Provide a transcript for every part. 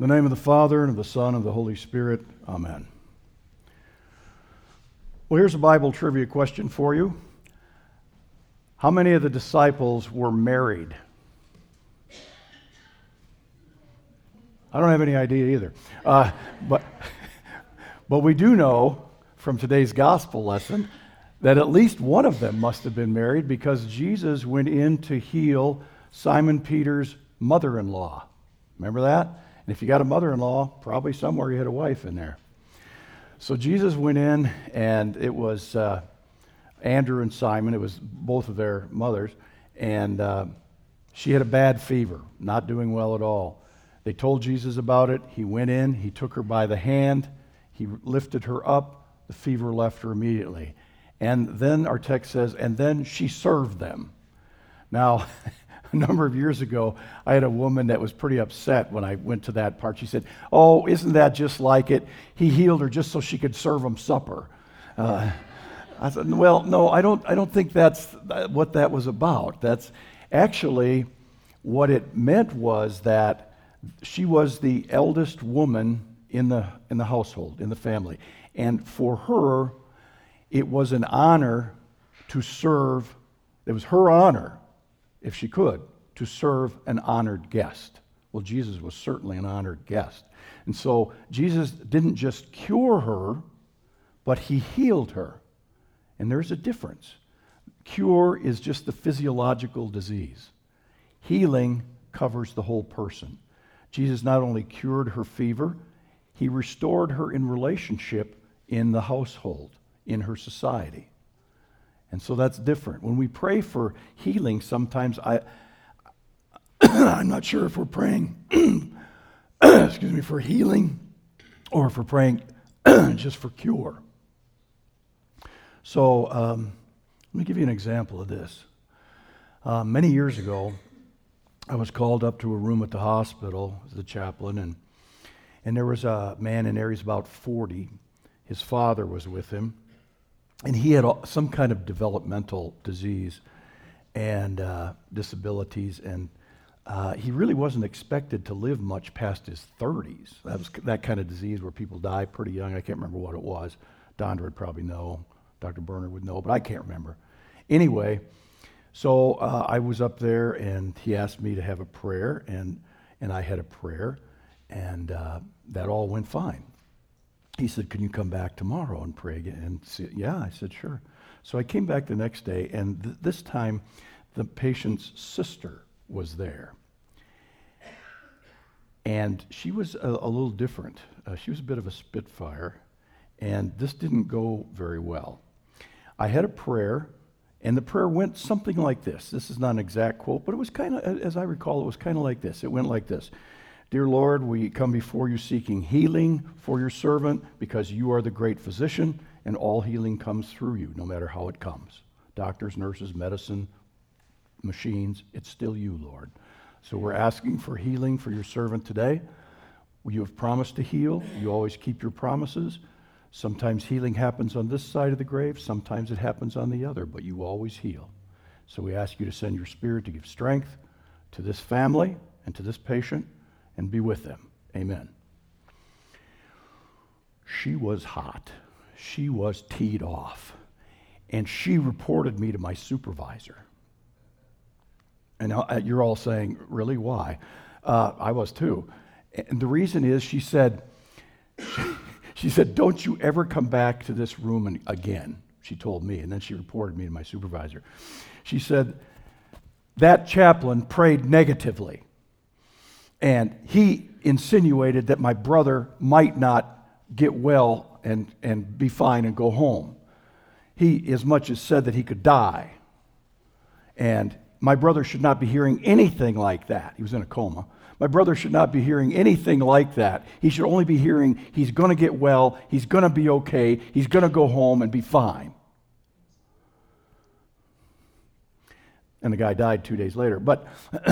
In the name of the Father, and of the Son, and of the Holy Spirit. Amen. Well, here's a Bible trivia question for you. How many of the disciples were married? I don't have any idea either. Uh, but, but we do know from today's gospel lesson that at least one of them must have been married because Jesus went in to heal Simon Peter's mother in law. Remember that? And if you got a mother in law, probably somewhere you had a wife in there. So Jesus went in, and it was uh, Andrew and Simon. It was both of their mothers. And uh, she had a bad fever, not doing well at all. They told Jesus about it. He went in, he took her by the hand, he lifted her up. The fever left her immediately. And then our text says, and then she served them. Now, a number of years ago, I had a woman that was pretty upset when I went to that part. She said, Oh, isn't that just like it? He healed her just so she could serve him supper. Uh, I said, Well, no, I don't, I don't think that's what that was about. That's actually what it meant was that she was the eldest woman in the, in the household, in the family. And for her, it was an honor to serve, it was her honor if she could, to serve an honored guest. Well, Jesus was certainly an honored guest. And so Jesus didn't just cure her, but he healed her. And there's a difference. Cure is just the physiological disease, healing covers the whole person. Jesus not only cured her fever, he restored her in relationship in the household, in her society. And so that's different. When we pray for healing, sometimes I, I'm not sure if we're praying, excuse me, for healing or if we're praying just for cure. So um, let me give you an example of this. Uh, many years ago, I was called up to a room at the hospital as the chaplain, and, and there was a man in there, he's about 40. His father was with him and he had some kind of developmental disease and uh, disabilities, and uh, he really wasn't expected to live much past his 30s. That was that kind of disease where people die pretty young. I can't remember what it was. Dondra would probably know. Dr. Berner would know, but I can't remember. Anyway, so uh, I was up there, and he asked me to have a prayer, and and I had a prayer, and uh, that all went fine he said, Can you come back tomorrow and pray again? And see, yeah, I said, Sure. So I came back the next day, and th- this time the patient's sister was there. And she was a, a little different. Uh, she was a bit of a spitfire, and this didn't go very well. I had a prayer, and the prayer went something like this. This is not an exact quote, but it was kind of, as I recall, it was kind of like this. It went like this Dear Lord, we come before you seeking healing for your servant because you are the great physician and all healing comes through you, no matter how it comes. Doctors, nurses, medicine, machines, it's still you, Lord. So we're asking for healing for your servant today. You have promised to heal. You always keep your promises. Sometimes healing happens on this side of the grave, sometimes it happens on the other, but you always heal. So we ask you to send your spirit to give strength to this family and to this patient and be with them. Amen. She was hot. She was teed off. And she reported me to my supervisor. And you're all saying, really? Why? Uh, I was too. And the reason is she said, she said, don't you ever come back to this room again. She told me. And then she reported me to my supervisor. She said, that chaplain prayed negatively. And he insinuated that my brother might not get well and, and be fine and go home. He as much as said that he could die. And my brother should not be hearing anything like that. He was in a coma. My brother should not be hearing anything like that. He should only be hearing he's going to get well, he's going to be okay, he's going to go home and be fine. And the guy died two days later. But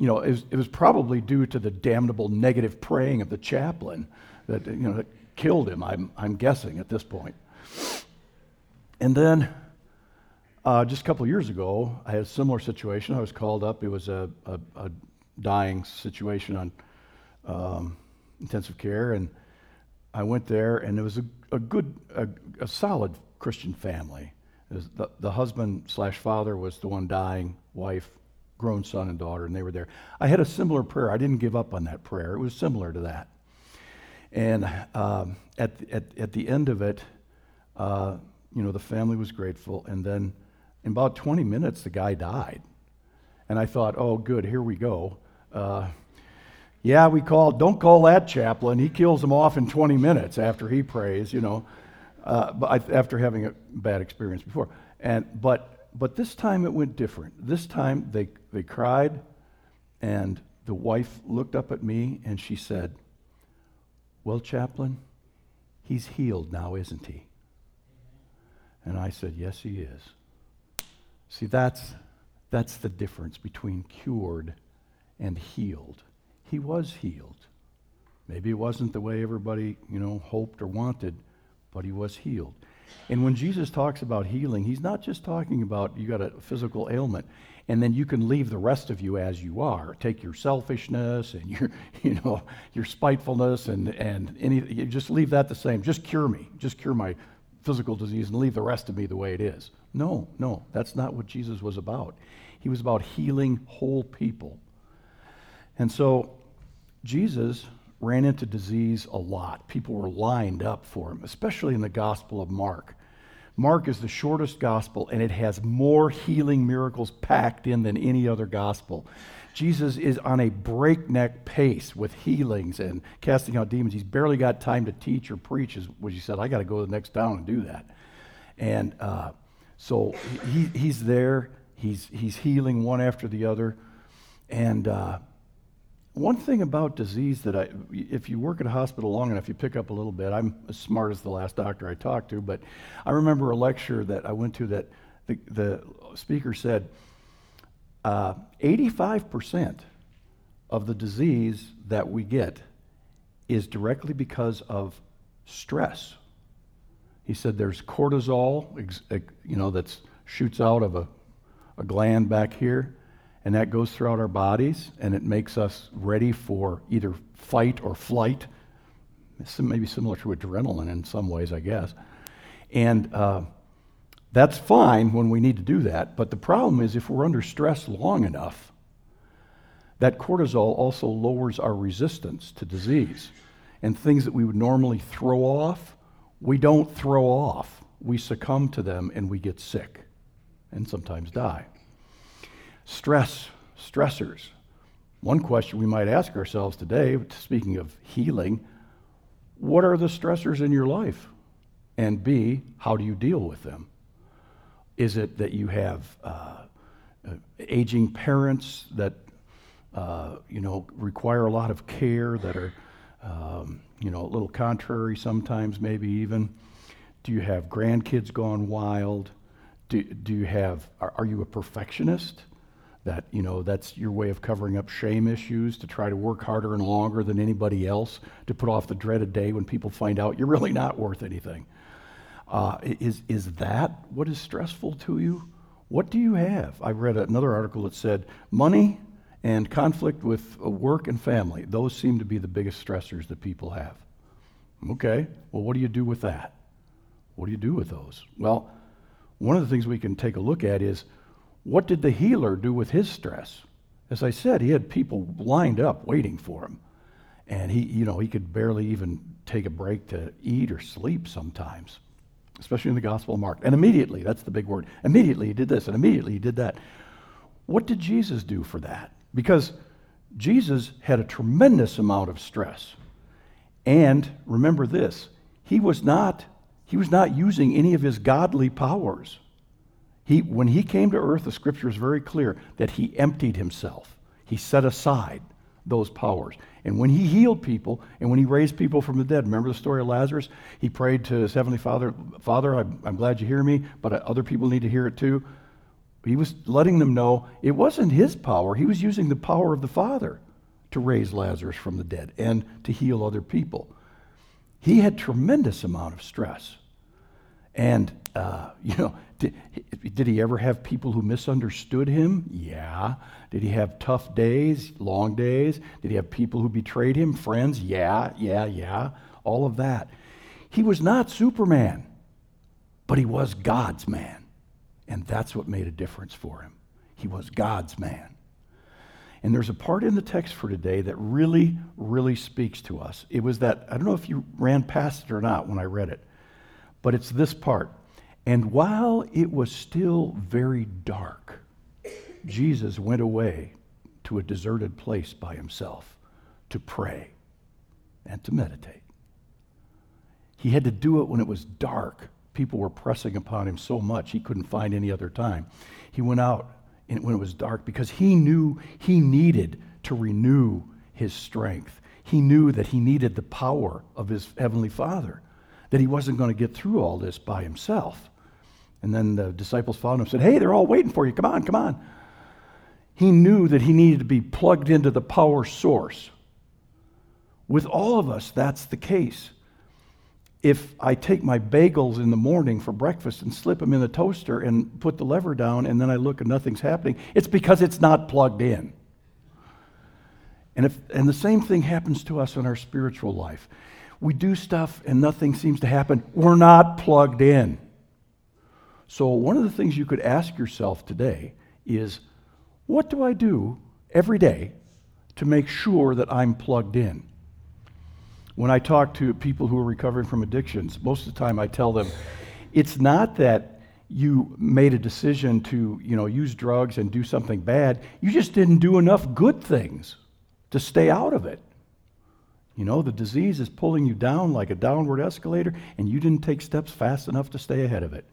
you know, it was, it was, probably due to the damnable negative praying of the chaplain that, you know, that killed him, I'm, I'm guessing at this point. And then uh, just a couple years ago, I had a similar situation. I was called up. It was a, a, a dying situation on um, intensive care, and I went there, and it was a, a good, a, solid Christian family. The, the husband slash father was the one dying, wife, grown son and daughter, and they were there. I had a similar prayer. I didn't give up on that prayer. It was similar to that. And um, at, at, at the end of it, uh, you know, the family was grateful. And then in about 20 minutes, the guy died. And I thought, oh, good, here we go. Uh, yeah, we call, don't call that chaplain. He kills them off in 20 minutes after he prays, you know, uh, but after having a bad experience before. And, but, but this time it went different. This time they, they cried, and the wife looked up at me and she said, Well, chaplain, he's healed now, isn't he? And I said, Yes, he is. See, that's, that's the difference between cured and healed. He was healed. Maybe it wasn't the way everybody, you know, hoped or wanted, but he was healed. And when Jesus talks about healing, he's not just talking about you got a physical ailment and then you can leave the rest of you as you are. Take your selfishness and your, you know, your spitefulness and, and any, just leave that the same. Just cure me. Just cure my physical disease and leave the rest of me the way it is. No, no, that's not what Jesus was about. He was about healing whole people. And so Jesus ran into disease a lot. People were lined up for him, especially in the Gospel of Mark. Mark is the shortest gospel, and it has more healing miracles packed in than any other gospel. Jesus is on a breakneck pace with healings and casting out demons. He's barely got time to teach or preach, as what he said. I got to go to the next town and do that. And uh, so he, he's there. He's, he's healing one after the other. And uh, one thing about disease that I, if you work at a hospital long enough, you pick up a little bit. I'm as smart as the last doctor I talked to, but I remember a lecture that I went to that the, the speaker said, uh, 85% of the disease that we get is directly because of stress. He said there's cortisol, you know, that shoots out of a, a gland back here and that goes throughout our bodies and it makes us ready for either fight or flight. It's maybe similar to adrenaline in some ways, I guess. And uh, that's fine when we need to do that, but the problem is if we're under stress long enough, that cortisol also lowers our resistance to disease. And things that we would normally throw off, we don't throw off. We succumb to them and we get sick and sometimes die. Stress, stressors. One question we might ask ourselves today, speaking of healing, what are the stressors in your life? And B, how do you deal with them? Is it that you have uh, aging parents that uh, you know require a lot of care that are um, you know a little contrary sometimes, maybe even? Do you have grandkids gone wild? Do, do you have are, are you a perfectionist? That you know that's your way of covering up shame issues to try to work harder and longer than anybody else to put off the dreaded day when people find out you're really not worth anything. Uh, is, is that what is stressful to you? What do you have? I read another article that said money and conflict with work and family those seem to be the biggest stressors that people have. Okay well what do you do with that? What do you do with those? Well one of the things we can take a look at is what did the healer do with his stress? As I said, he had people lined up waiting for him. And he, you know, he could barely even take a break to eat or sleep sometimes, especially in the Gospel of Mark. And immediately, that's the big word, immediately he did this and immediately he did that. What did Jesus do for that? Because Jesus had a tremendous amount of stress. And remember this, he was not he was not using any of his godly powers. He, when he came to earth, the scripture is very clear that he emptied himself. He set aside those powers. And when he healed people and when he raised people from the dead, remember the story of Lazarus? He prayed to his heavenly Father, Father, I'm, I'm glad you hear me, but uh, other people need to hear it too. He was letting them know it wasn't his power, he was using the power of the Father to raise Lazarus from the dead and to heal other people. He had tremendous amount of stress. And, uh, you know, did, did he ever have people who misunderstood him? Yeah. Did he have tough days, long days? Did he have people who betrayed him, friends? Yeah, yeah, yeah. All of that. He was not Superman, but he was God's man. And that's what made a difference for him. He was God's man. And there's a part in the text for today that really, really speaks to us. It was that, I don't know if you ran past it or not when I read it, but it's this part. And while it was still very dark, Jesus went away to a deserted place by himself to pray and to meditate. He had to do it when it was dark. People were pressing upon him so much he couldn't find any other time. He went out when it was dark because he knew he needed to renew his strength. He knew that he needed the power of his heavenly Father, that he wasn't going to get through all this by himself. And then the disciples followed him and said, Hey, they're all waiting for you. Come on, come on. He knew that he needed to be plugged into the power source. With all of us, that's the case if I take my bagels in the morning for breakfast and slip them in the toaster and put the lever down and then I look and nothing's happening, it's because it's not plugged in. And, if, and the same thing happens to us in our spiritual life. We do stuff and nothing seems to happen. We're not plugged in. So, one of the things you could ask yourself today is what do I do every day to make sure that I'm plugged in? When I talk to people who are recovering from addictions, most of the time I tell them it's not that you made a decision to, you know, use drugs and do something bad. You just didn't do enough good things to stay out of it. You know, the disease is pulling you down like a downward escalator, and you didn't take steps fast enough to stay ahead of it.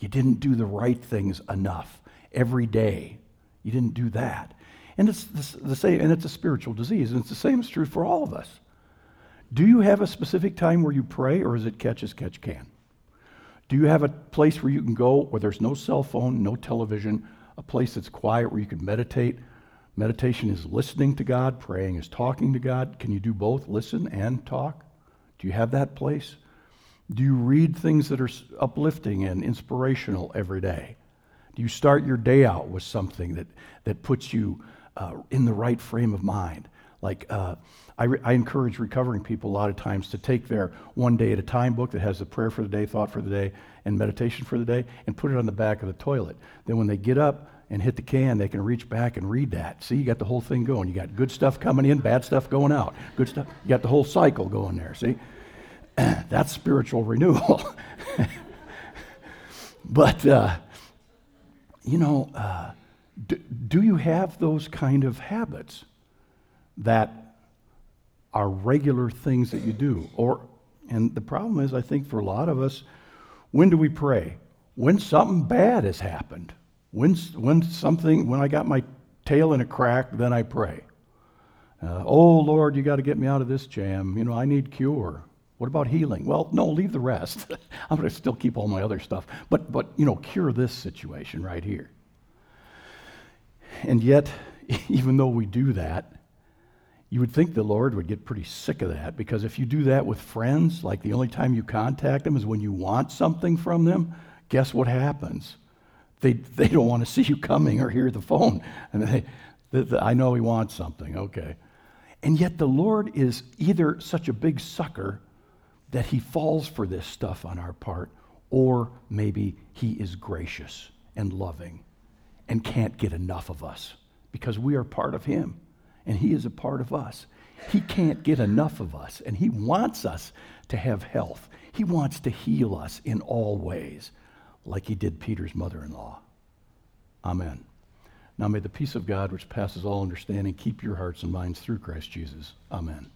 You didn't do the right things enough every day. You didn't do that. And it's the same, and it's a spiritual disease, and it's the same is true for all of us. Do you have a specific time where you pray, or is it catch as catch can? Do you have a place where you can go where there's no cell phone, no television, a place that's quiet where you can meditate? Meditation is listening to God, praying is talking to God. Can you do both, listen and talk? Do you have that place? Do you read things that are uplifting and inspirational every day? Do you start your day out with something that, that puts you uh, in the right frame of mind? Like, uh, I, re- I, encourage recovering people a lot of times to take their one day at a time book that has the prayer for the day, thought for the day, and meditation for the day, and put it on the back of the toilet. Then when they get up and hit the can, they can reach back and read that. See, you got the whole thing going. You got good stuff coming in, bad stuff going out. Good stuff. You got the whole cycle going there. See, that's spiritual renewal. but uh, you know, uh, do, do you have those kind of habits that are regular things that you do. Or, and the problem is, I think for a lot of us, when do we pray? When something bad has happened. When, when something, when I got my tail in a crack, then I pray. Uh, oh, Lord, you got to get me out of this jam. You know, I need cure. What about healing? Well, no, leave the rest. I'm going to still keep all my other stuff. But, but, you know, cure this situation right here. And yet, even though we do that, you would think the Lord would get pretty sick of that because if you do that with friends, like the only time you contact them is when you want something from them, guess what happens? They, they don't want to see you coming or hear the phone. And they, I know he wants something, okay. And yet the Lord is either such a big sucker that he falls for this stuff on our part, or maybe he is gracious and loving and can't get enough of us because we are part of him and He is a part of us. He can't get enough of us, and He wants us to have health. He wants to heal us in all ways, like He did Peter's mother in law. Amen. Now may the peace of God, which passes all understanding, keep your hearts and minds through Christ Jesus. Amen.